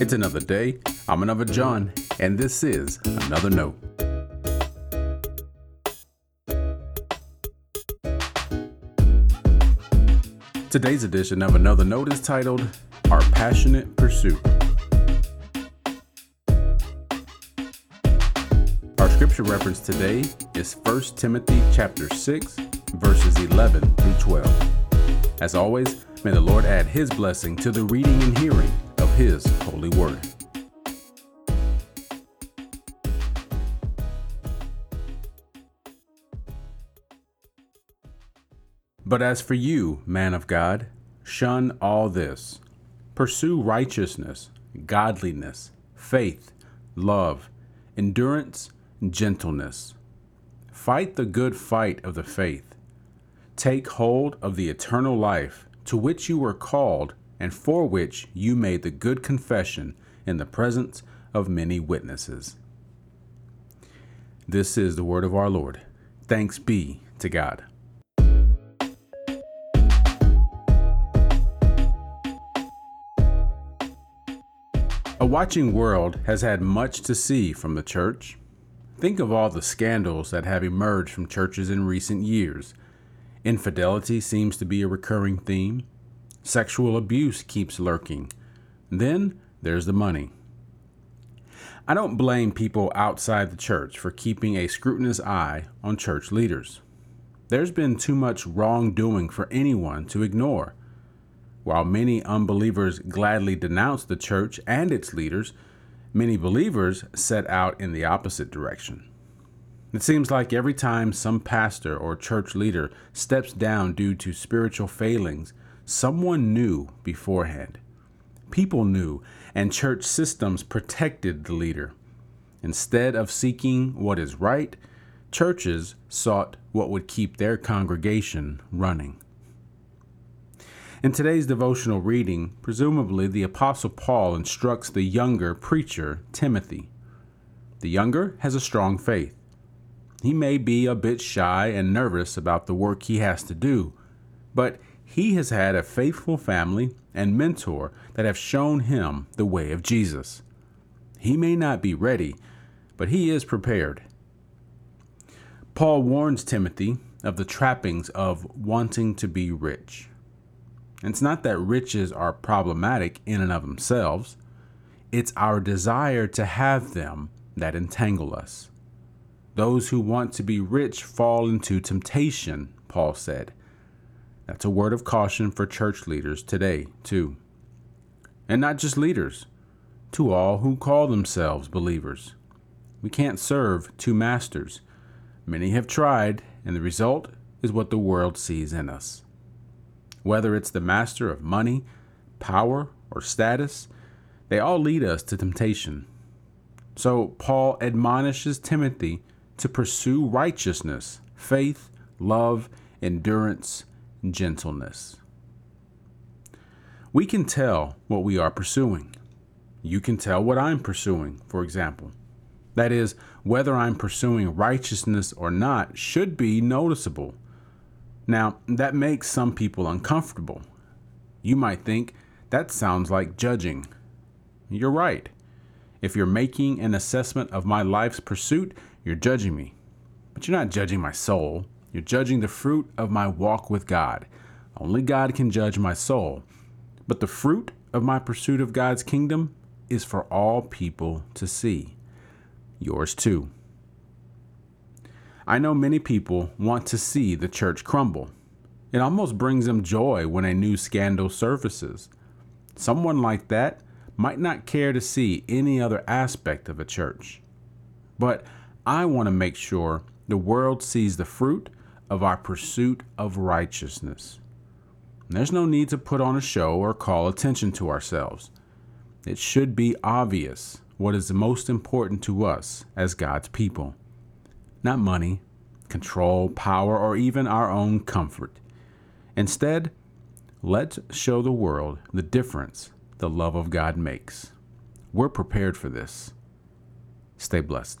It's another day. I'm another John, and this is Another Note. Today's edition of Another Note is titled Our Passionate Pursuit. Our scripture reference today is 1 Timothy chapter 6 verses 11 through 12. As always, may the Lord add his blessing to the reading and hearing his holy word. But as for you, man of God, shun all this. Pursue righteousness, godliness, faith, love, endurance, gentleness. Fight the good fight of the faith. Take hold of the eternal life to which you were called and for which you made the good confession in the presence of many witnesses. This is the word of our Lord. Thanks be to God. A watching world has had much to see from the church. Think of all the scandals that have emerged from churches in recent years. Infidelity seems to be a recurring theme. Sexual abuse keeps lurking. Then there's the money. I don't blame people outside the church for keeping a scrutinous eye on church leaders. There's been too much wrongdoing for anyone to ignore. While many unbelievers gladly denounce the church and its leaders, many believers set out in the opposite direction. It seems like every time some pastor or church leader steps down due to spiritual failings, someone knew beforehand. People knew, and church systems protected the leader. Instead of seeking what is right, churches sought what would keep their congregation running. In today's devotional reading, presumably the Apostle Paul instructs the younger preacher, Timothy. The younger has a strong faith. He may be a bit shy and nervous about the work he has to do, but he has had a faithful family and mentor that have shown him the way of Jesus. He may not be ready, but he is prepared. Paul warns Timothy of the trappings of wanting to be rich. It's not that riches are problematic in and of themselves, it's our desire to have them that entangle us. Those who want to be rich fall into temptation, Paul said. That's a word of caution for church leaders today, too. And not just leaders, to all who call themselves believers. We can't serve two masters. Many have tried, and the result is what the world sees in us whether it's the master of money, power, or status, they all lead us to temptation. So Paul admonishes Timothy to pursue righteousness, faith, love, endurance, gentleness. We can tell what we are pursuing. You can tell what I'm pursuing, for example. That is, whether I'm pursuing righteousness or not should be noticeable. Now, that makes some people uncomfortable. You might think that sounds like judging. You're right. If you're making an assessment of my life's pursuit, you're judging me. But you're not judging my soul. You're judging the fruit of my walk with God. Only God can judge my soul. But the fruit of my pursuit of God's kingdom is for all people to see. Yours too. I know many people want to see the church crumble. It almost brings them joy when a new scandal surfaces. Someone like that might not care to see any other aspect of a church. But I want to make sure the world sees the fruit of our pursuit of righteousness. There's no need to put on a show or call attention to ourselves. It should be obvious what is most important to us as God's people not money, control, power, or even our own comfort. Instead, let's show the world the difference the love of God makes. We're prepared for this. Stay blessed.